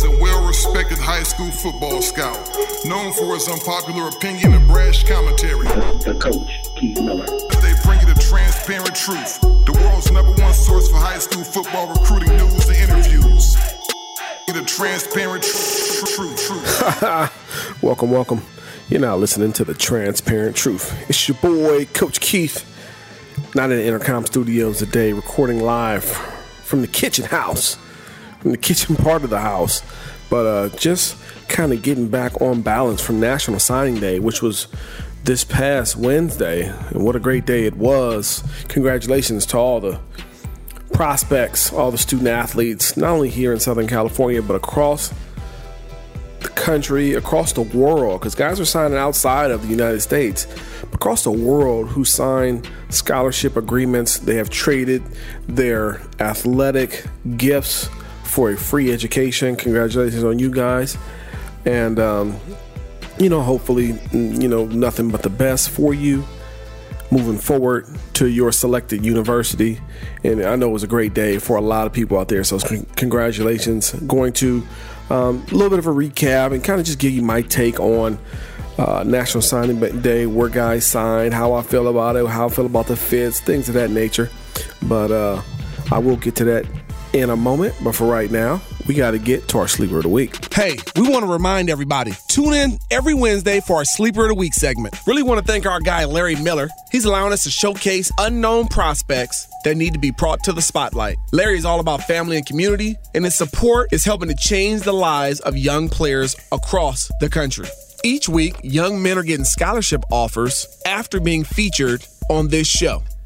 He's a well respected high school football scout, known for his unpopular opinion and brash commentary. The, the coach, Keith Miller. They bring you the transparent truth, the world's number one source for high school football recruiting news and interviews. The transparent truth. truth. welcome, welcome. You're now listening to the transparent truth. It's your boy, Coach Keith, not in the Intercom studios today, recording live from the kitchen house in the kitchen part of the house. But uh, just kind of getting back on balance from National Signing Day, which was this past Wednesday. And what a great day it was. Congratulations to all the prospects, all the student athletes, not only here in Southern California, but across the country, across the world, because guys are signing outside of the United States, across the world who sign scholarship agreements. They have traded their athletic gifts for a free education. Congratulations on you guys. And, um, you know, hopefully, you know, nothing but the best for you moving forward to your selected university. And I know it was a great day for a lot of people out there. So, congratulations. Going to um, a little bit of a recap and kind of just give you my take on uh, National Signing Day, where guys signed, how I feel about it, how I feel about the fits, things of that nature. But uh, I will get to that in a moment, but for right now, we got to get to our Sleeper of the Week. Hey, we want to remind everybody tune in every Wednesday for our Sleeper of the Week segment. Really want to thank our guy, Larry Miller. He's allowing us to showcase unknown prospects that need to be brought to the spotlight. Larry is all about family and community, and his support is helping to change the lives of young players across the country. Each week, young men are getting scholarship offers after being featured on this show.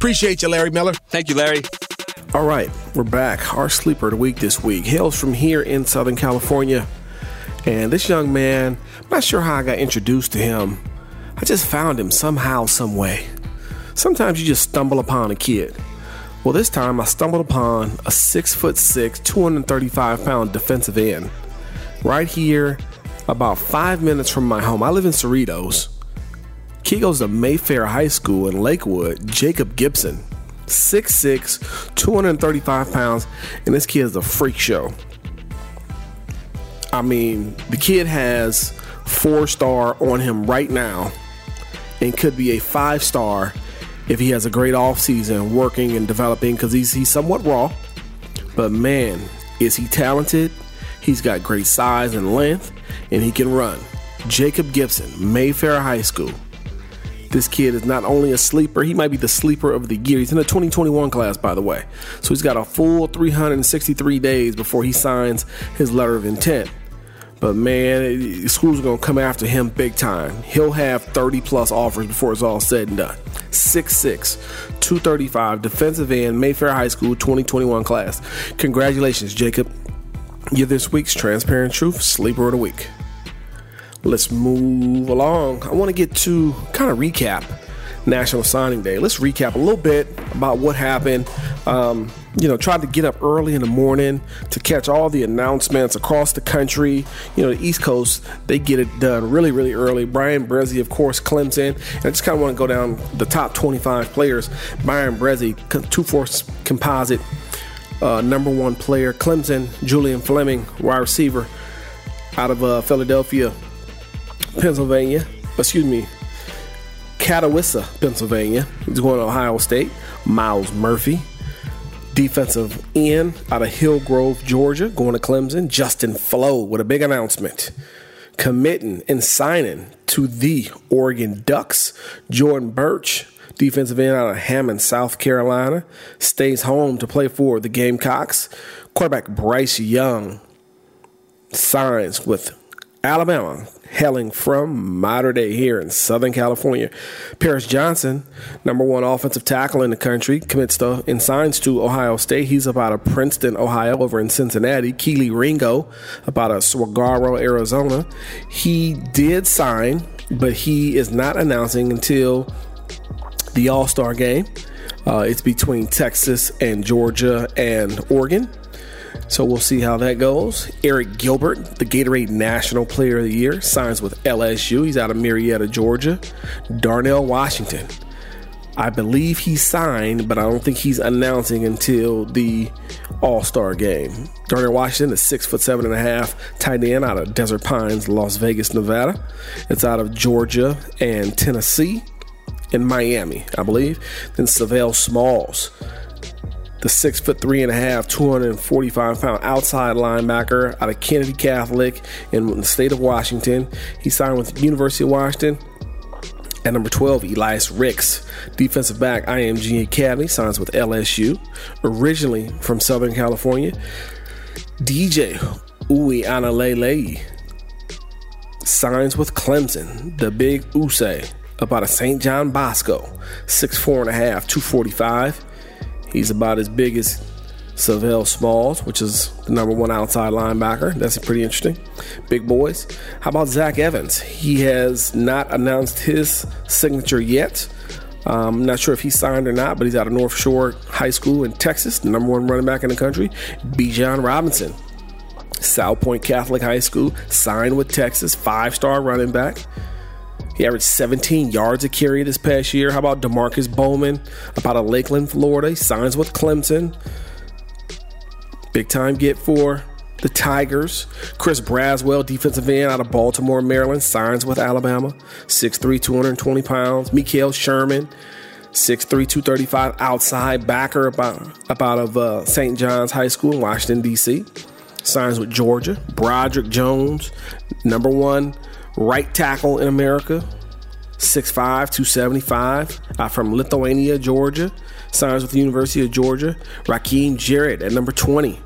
Appreciate you, Larry Miller. Thank you, Larry. All right, we're back. Our sleeper of the week this week hails from here in Southern California. And this young man, I'm not sure how I got introduced to him. I just found him somehow, some way. Sometimes you just stumble upon a kid. Well, this time I stumbled upon a six foot six, 235 pound defensive end. Right here, about five minutes from my home. I live in Cerritos. Kid goes to Mayfair High School in Lakewood. Jacob Gibson, 6'6, 235 pounds, and this kid is a freak show. I mean, the kid has four star on him right now and could be a five star if he has a great off season working and developing because he's, he's somewhat raw. But man, is he talented? He's got great size and length, and he can run. Jacob Gibson, Mayfair High School. This kid is not only a sleeper, he might be the sleeper of the year. He's in the 2021 class, by the way. So he's got a full 363 days before he signs his letter of intent. But man, schools are going to come after him big time. He'll have 30 plus offers before it's all said and done. 6'6, 235, defensive end, Mayfair High School 2021 class. Congratulations, Jacob. You're this week's Transparent Truth Sleeper of the Week let's move along. I want to get to kind of recap National Signing Day. Let's recap a little bit about what happened. Um, you know, tried to get up early in the morning to catch all the announcements across the country. You know, the East Coast, they get it done really, really early. Bryan Bresee, of course, Clemson. And I just kind of want to go down the top 25 players. Bryan Bresee, 2 Force composite, uh, number one player. Clemson, Julian Fleming, wide receiver out of uh, Philadelphia. Pennsylvania. Excuse me, Catawissa, Pennsylvania. He's going to Ohio State. Myles Murphy, defensive end out of Hillgrove, Georgia, going to Clemson. Justin Flowe with a big announcement. Committing and signing to the Oregon Ducks. Jordan Burch, defensive end out of Hammond, South Carolina, stays home to play for the Gamecocks. Quarterback Bryce Young signs with Alabama, hailing from Mater Dei here in Southern California. Paris Johnson, number one offensive tackle in the country, commits to and signs to Ohio State. He's about a Princeton, Ohio, over in Cincinnati. Kelee Ringo, about a Saguaro, Arizona. He did sign, but he is not announcing until the All Star game. Uh, it's between Texas and Georgia and Oregon. So we'll see how that goes. Arik Gilbert, the Gatorade National Player of the Year, signs with LSU. He's out of Marietta, Georgia. Darnell Washington, I believe he signed, but I don't think he's announcing until the All Star game. Darnell Washington is six foot seven and a half, tight end out of Desert Pines, Las Vegas, Nevada. It's out of Georgia and Tennessee in Miami, I believe. Then Sav'ell Smalls, the six foot three and a half, 245 pound outside linebacker out of Kennedy Catholic in the state of Washington. He signed with the University of Washington. At number 12, Elias Ricks, defensive back, IMG Academy, signs with LSU. Originally from Southern California, DJ Uiagalelei signs with Clemson. The Big Usay, about a St. John Bosco, six four and a half, 245. He's about as big as Sav'ell Smalls, which is the number one outside linebacker. That's pretty interesting. Big boys. How about Zach Evans? He has not announced his signature yet. Um, I'm not sure if he signed or not, but he's out of North Shore High School in Texas, the number one running back in the country. Bijan Robinson, Salpointe Catholic High School, signed with Texas, five star running back. He averaged 17 yards a carry this past year. How about Demarkcus Bowman? About a Lakeland, Florida. He signs with Clemson. Big time get for the Tigers. Chris Braswell, defensive end out of Baltimore, Maryland, signs with Alabama. 6'3, 220 pounds. Mekhail Sherman, 6'3, 235, outside backer about, about of uh, St. John's High School in Washington, D.C. Signs with Georgia. Broderick Jones, number one right tackle in America, 6'5, 275, uh, from Lithonia, Georgia. Signs with the University of Georgia. Rakim Jarrett at number 20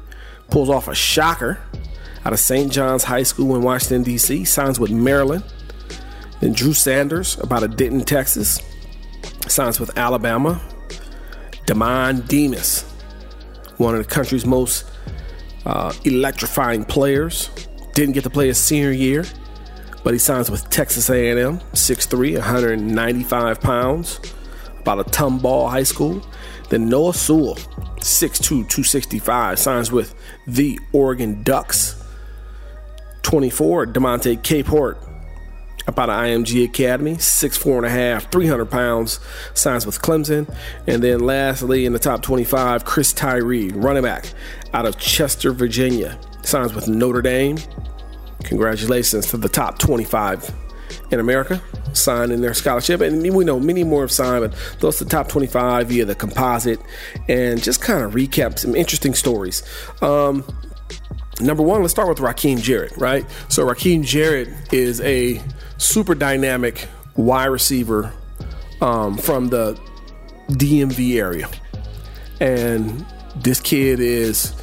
pulls off a shocker out of St. John's High School in Washington, D.C. Signs with Maryland. Then Drew Sanders, about a Denton, Texas. Signs with Alabama. Demond Demas, one of the country's most uh, electrifying players. Didn't get to play his senior year but he signs with Texas A&M, 6'3", 195 pounds, about a Tomball High School. Then Noah Sewell, 6'2", 265, signs with the Oregon Ducks. 24, Demonte Capehart, about an IMG Academy, six four and a half, 300 pounds, signs with Clemson. And then lastly, in the top 25, Chris Tyree, running back out of Chester, Virginia, signs with Notre Dame. Congratulations to the top 25 in America signing their scholarship. And we know many more have signed, but those the top 25 via the composite. And just kind of recap some interesting stories. Um, number one, let's start with Rakim Jarrett, right? So Rakim Jarrett is a super dynamic wide receiver um, from the DMV area. And this kid is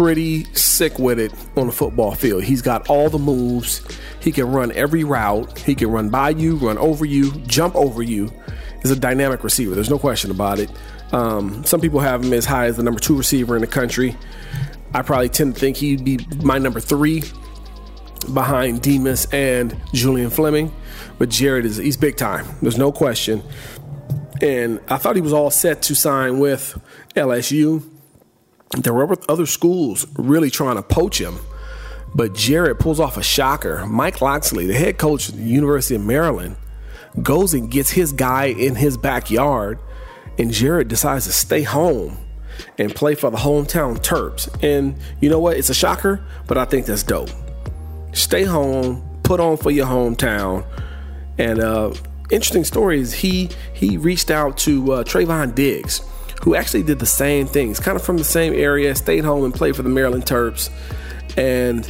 pretty sick with it on the football field. He's got all the moves. He can run every route. He can run by you, run over you, jump over you. He's a dynamic receiver. There's no question about it. Um, some people have him as high as the number two receiver in the country. I probably tend to think he'd be my number three behind Demas and Julian Fleming. But Jarrett is he's big time. There's no question. And I thought he was all set to sign with LSU there were other schools really trying to poach him, but Jarrett pulls off a shocker. Mike Locksley, the head coach of the University of Maryland, goes and gets his guy in his backyard, and Jarrett decides to stay home and play for the hometown Terps. And you know what? It's a shocker, but I think that's dope. Stay home, put on for your hometown. And uh, interesting story is he he reached out to uh, Trevon Diggs who actually did the same things, kind of from the same area, stayed home and played for the Maryland Terps. And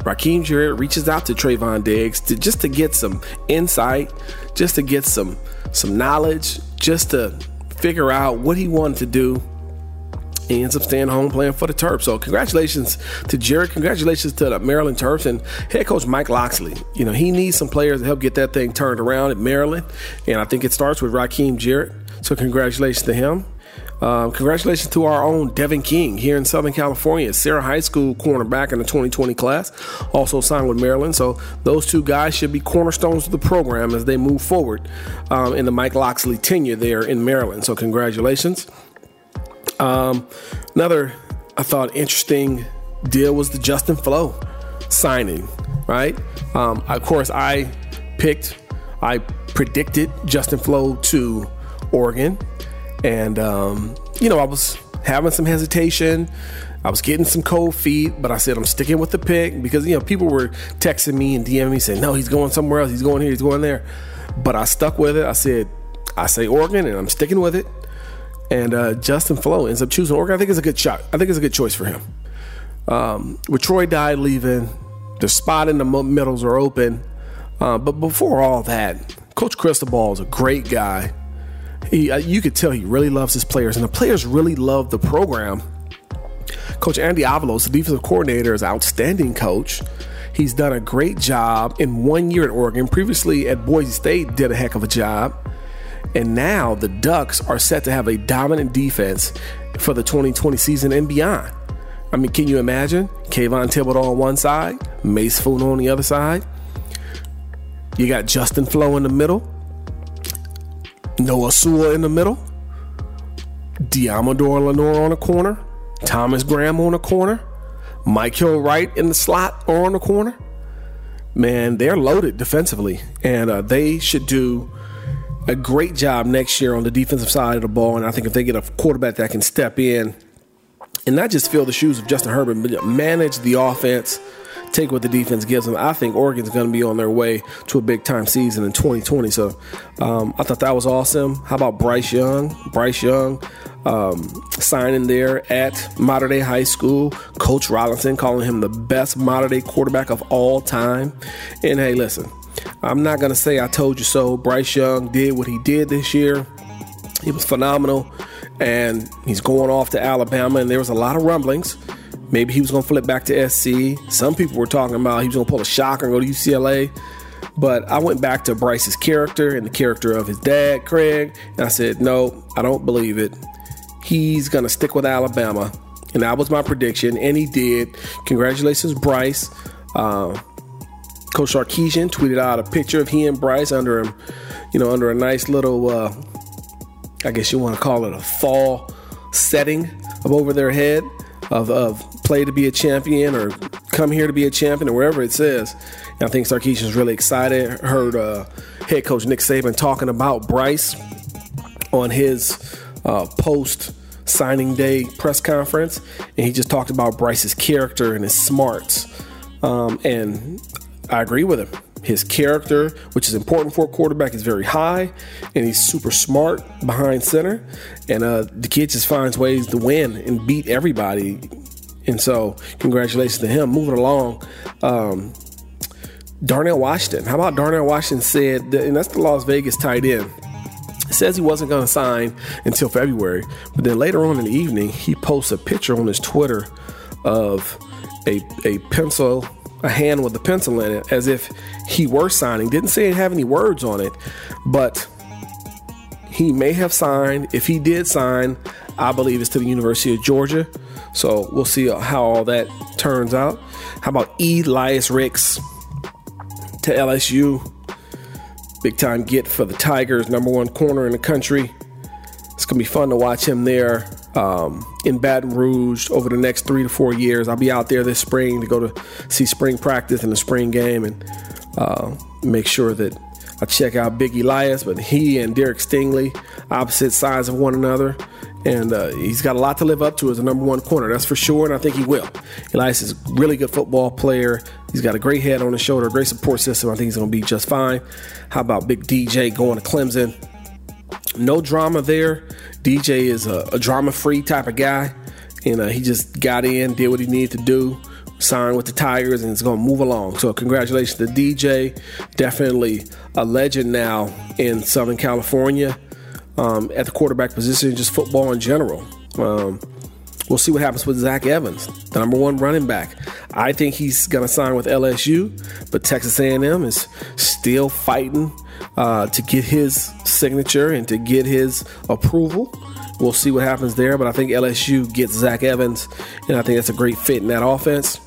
Rakim Jarrett reaches out to Trevon Diggs to, just to get some insight, just to get some some knowledge, just to figure out what he wanted to do. He ends up staying home playing for the Terps. So congratulations to Jarrett. Congratulations to the Maryland Terps and head coach Mike Locksley. You know, he needs some players to help get that thing turned around at Maryland. And I think it starts with Rakim Jarrett. So congratulations to him. Um, congratulations to our own Devin King here in Southern California, Serra High School cornerback in the 2020 class, also signed with Maryland. So those two guys should be cornerstones of the program as they move forward um, in the Mike Locksley tenure there in Maryland. So congratulations. Um, another, I thought, interesting deal was the Justin Flowe signing, right? Um, of course, I picked, I predicted Justin Flowe to Oregon. And, um, you know, I was having some hesitation. I was getting some cold feet, but I said I'm sticking with the pick because, you know, people were texting me and DMing me saying, no, he's going somewhere else. He's going here. He's going there. But I stuck with it. I said, I say Oregon and I'm sticking with it and uh, Justin Flowe ends up choosing Oregon. I think it's a good shot. I think it's a good choice for him. Um, with Troy Dye leaving, the spot in the middles are open. Uh, but before all that, Coach Cristobal is a great guy. He, uh, you could tell he really loves his players, and the players really love the program. Coach Andy Avalos, the defensive coordinator, is outstanding coach. He's done a great job in one year at Oregon. Previously at Boise State, did a heck of a job. And now the Ducks are set to have a dominant defense for the 2020 season and beyond. I mean, can you imagine? Kayvon Thibodeaux on one side, Mase Funa on the other side. You got Justin Flowe in the middle, Noah Sewell in the middle, Deommodore Lenoir on the corner, Thomas Graham on the corner, Mykael Wright in the slot or on the corner. Man, they're loaded defensively, and uh, they should do a great job next year on the defensive side of the ball. And I think if they get a quarterback that can step in and not just fill the shoes of Justin Herbert, but manage the offense, take what the defense gives them, I think Oregon's going to be on their way to a big time season in 2020. So um, I thought that was awesome. How about Bryce Young? Bryce Young um, signing there at Mater Dei High School. Coach Rollinson calling him the best Mater Dei quarterback of all time. And hey, listen. I'm not going to say I told you so. Bryce Young did what he did this year. He was phenomenal, and he's going off to Alabama, and there was a lot of rumblings. Maybe he was going to flip back to SC. Some people were talking about he was going to pull a shocker and go to UCLA. But I went back to Bryce's character and the character of his dad, Craig, and I said, no, I don't believe it. He's going to stick with Alabama. And that was my prediction, and he did. Congratulations, Bryce. Uh, Coach Sarkisian tweeted out a picture of he and Bryce under him, you know, under a nice little, uh, I guess you want to call it a fall setting of over their head of, of play to be a champion or come here to be a champion or wherever it says. And I think Sarkisian's really excited. Heard uh, head coach Nick Saban talking about Bryce on his uh, post signing day press conference, and he just talked about Bryce's character and his smarts. Um, and I agree with him. His character, which is important for a quarterback, is very high, and he's super smart behind center. And uh, the kid just finds ways to win and beat everybody. And so, congratulations to him. Moving along, um, Darnell Washington. How about Darnell Washington said, that, and that's the Las Vegas tight end. Says he wasn't going to sign until February, but then later on in the evening, he posts a picture on his Twitter of a, a pencil a hand with a pencil in it as if he were signing. Didn't say it have any words on it, but he may have signed. If he did sign, I believe it's to the University of Georgia. So we'll see how all that turns out. How about Elias Ricks to LSU? Big time get for the Tigers, number one corner in the country. It's going to be fun to watch him there um, in Baton Rouge over the next three to four years. I'll be out there this spring to go to see spring practice and the spring game and uh, make sure that I check out Big Elias. But he and Derek Stingley, opposite sides of one another. And uh, he's got a lot to live up to as a number one corner, that's for sure, and I think he will. Elias is a really good football player. He's got a great head on his shoulder, great support system. I think he's going to be just fine. How about Big DJ going to Clemson? No drama there. DJ is a, a drama free type of guy. And uh, he just got in, did what he needed to do, signed with the Tigers, and is going to move along. So, congratulations to DJ. Definitely a legend now in Southern California um, at the quarterback position, just football in general. Um, We'll see what happens with Zach Evans, the number one running back. I think he's going to sign with LSU, but Texas A&M is still fighting uh, to get his signature and to get his approval. We'll see what happens there, but I think LSU gets Zach Evans, and I think that's a great fit in that offense.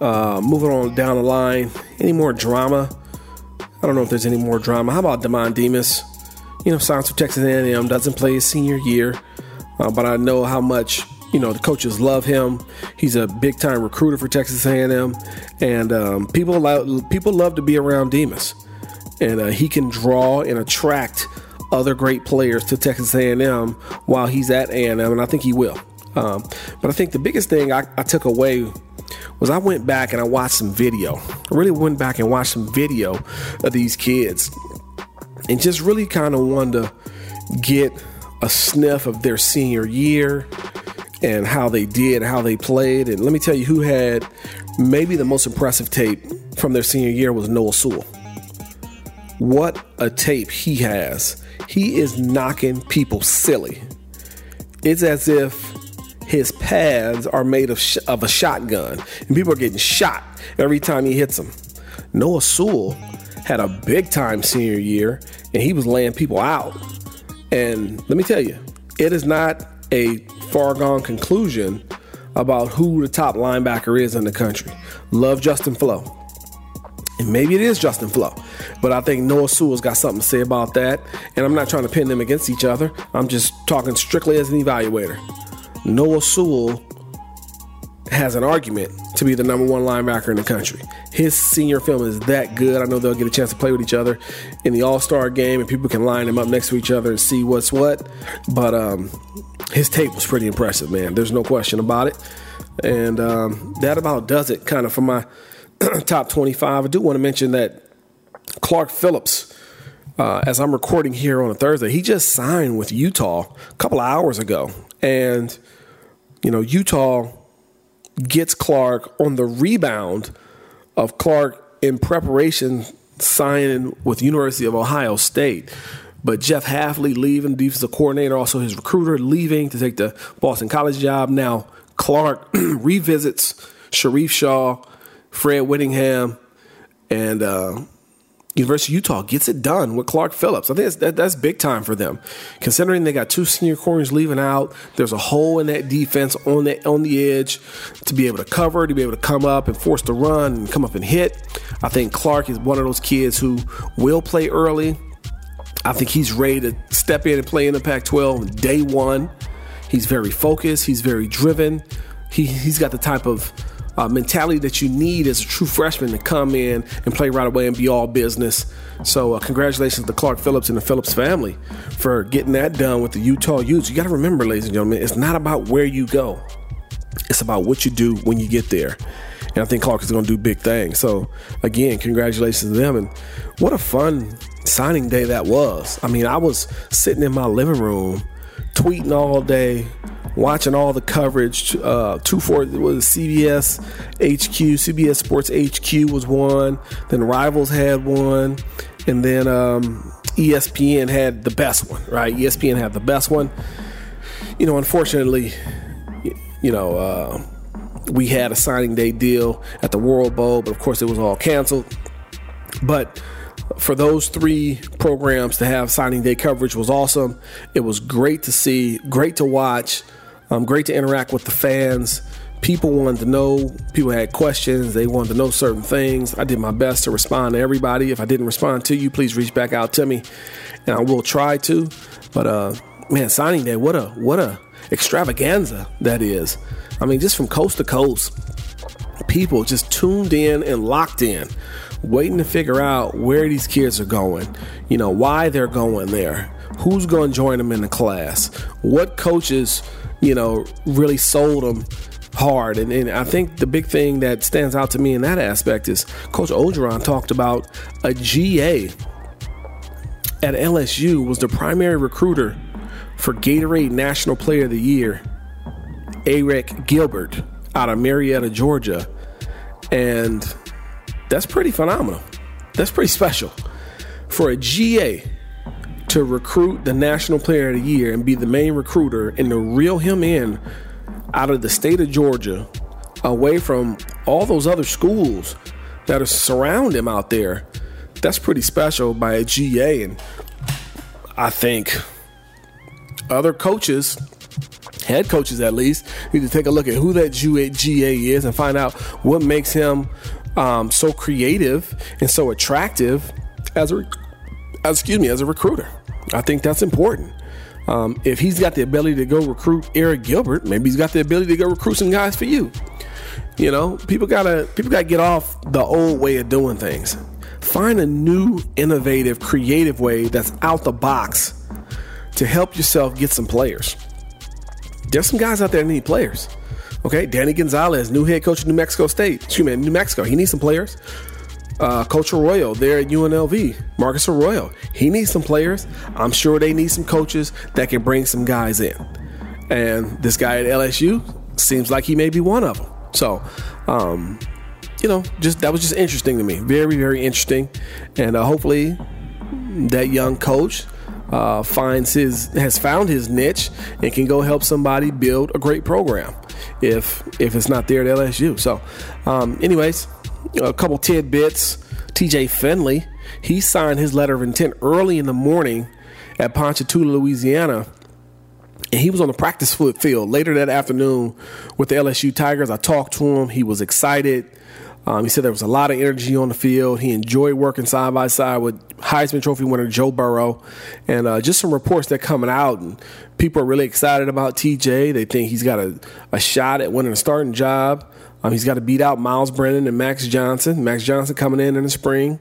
Uh, moving on down the line, any more drama? I don't know if there's any more drama. How about Demond Demas? You know, signs for Texas A&M, doesn't play his senior year, uh, but I know how much you know the coaches love him. He's a big time recruiter for Texas A&M, and um, people love, people love to be around Demas, and uh, he can draw and attract other great players to Texas A&M while he's at A&M, and I think he will. Um, but I think the biggest thing I, I took away was I went back and I watched some video. I really went back and watched some video of these kids and just really kind of wanted to get a sniff of their senior year and how they did, how they played. And let me tell you who had maybe the most impressive tape from their senior year was Noah Sewell. What a tape he has. He is knocking people silly. It's as if his pads are made of, sh- of a shotgun, and people are getting shot every time he hits them. Noah Sewell had a big time senior year, and he was laying people out. And let me tell you, it is not a far gone conclusion about who the top linebacker is in the country. Love Justin Flowe. And maybe it is Justin Flowe. But I think Noah Sewell's got something to say about that. And I'm not trying to pin them against each other. I'm just talking strictly as an evaluator. Noah Sewell has an argument to be the number one linebacker in the country. His senior film is that good. I know they'll get a chance to play with each other in the All Star game, and people can line them up next to each other and see what's what. But um, his tape was pretty impressive, man. There's no question about it. And um, that about does it, kind of, for my top 25. I do want to mention that Clark Phillips. Uh, as I'm recording here on a Thursday, he just signed with Utah a couple of hours ago. And, you know, Utah gets Clark on the rebound of Clark in preparation signing with University of Ohio State. But Jeff Hafley leaving, defensive coordinator, also his recruiter leaving to take the Boston College job. Now Clark revisits Sharrieff Shaw, Fred Whittingham, and uh, University of Utah gets it done with Clark Phillips. I think that, that's big time for them, considering they got two senior corners leaving out. There's a hole in that defense on the on the edge to be able to cover, to be able to come up and force the run and come up and hit. I think Clark is one of those kids who will play early. I think he's ready to step in and play in the Pac-12 day one. He's very focused. He's very driven. He, he's got the type of uh, mentality that you need as a true freshman to come in and play right away and be all business. So, uh, congratulations to Clark Phillips and the Phillips family for getting that done with the Utah Utes. You got to remember, ladies and gentlemen, it's not about where you go, it's about what you do when you get there. And I think Clark is going to do big things. So, again, congratulations to them. And what a fun signing day that was. I mean, I was sitting in my living room tweeting all day, watching all the coverage. Uh, two four was CBS HQ, CBS Sports HQ was one. Then Rivals had one, and then um, ESPN had the best one. Right, ESPN had the best one. You know, unfortunately, you know. Uh, we had a signing day deal at the World Bowl, but of course it was all canceled. But for those three programs to have signing day coverage was awesome. It was great to see, great to watch, um, great to interact with the fans. People wanted to know, people had questions, they wanted to know certain things. I did my best to respond to everybody. If I didn't respond to you, please reach back out to me, and I will try to. But uh, man, signing day, what a what a extravaganza that is. I mean, just from coast to coast, people just tuned in and locked in waiting to figure out where these kids are going, you know, why they're going there, who's going to join them in the class, what coaches, you know, really sold them hard. And, and, I think the big thing that stands out to me in that aspect is Coach Orgeron talked about a GA at LSU was the primary recruiter for Gatorade National Player of the Year, Arik Gilbert out of Marietta, Georgia. And that's pretty phenomenal. That's pretty special. For a GA to recruit the National Player of the Year and be the main recruiter and to reel him in out of the state of Georgia away from all those other schools that are surround him out there, that's pretty special by a GA. And I think other coaches, head coaches at least, need to take a look at who that GA is and find out what makes him um, so creative and so attractive as a excuse me as a recruiter. I think that's important. Um, if he's got the ability to go recruit Arik Gilbert, maybe he's got the ability to go recruit some guys for you. You know, people gotta people gotta get off the old way of doing things. Find a new, innovative, creative way that's out the box to help yourself get some players. There's some guys out there that need players. Okay, Danny Gonzales, new head coach of New Mexico State. Excuse me, New Mexico. He needs some players. Uh, coach Arroyo there at UNLV, Marcus Arroyo. He needs some players. I'm sure they need some coaches that can bring some guys in. And this guy at LSU seems like he may be one of them. So, um, you know, just that was just interesting to me. Very, very interesting. And uh, hopefully, that young coach uh, finds his has found his niche and can go help somebody build a great program if if it's not there at LSU. So, um, anyways, a couple tidbits. TJ Finley he signed his letter of intent early in the morning at Ponchatoula, Louisiana. And he was on the practice field later that afternoon with the LSU Tigers. I talked to him. He was excited. Um, he said there was a lot of energy on the field. He enjoyed working side by side with Heisman Trophy winner Joe Burrow, and uh, just some reports that coming out. And people are really excited about TJ. They think he's got a, a shot at winning a starting job. Um, he's got to beat out Myles Brennan and Max Johnson. Max Johnson coming in in the spring.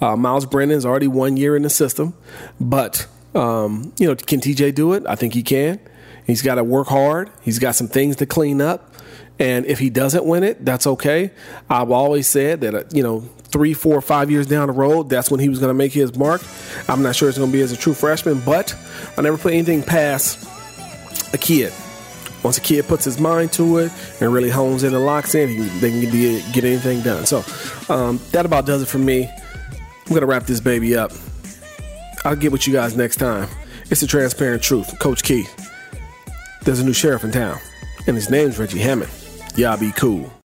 Uh, Myles Brennan's already one year in the system, but um, you know, can TJ do it? I think he can. He's got to work hard. He's got some things to clean up. And if he doesn't win it, that's okay. I've always said that, uh, you know, three, four, five years down the road, that's when he was going to make his mark. I'm not sure it's going to be as a true freshman, but I never put anything past a kid. Once a kid puts his mind to it and really hones in and locks in, he, they can get, anything done. So um, that about does it for me. I'm to wrap this baby up. I'll get with you guys next time. It's the transparent truth. Coach Key. There's a new sheriff in town, and his name's Reggie Hammond. Y'all be cool.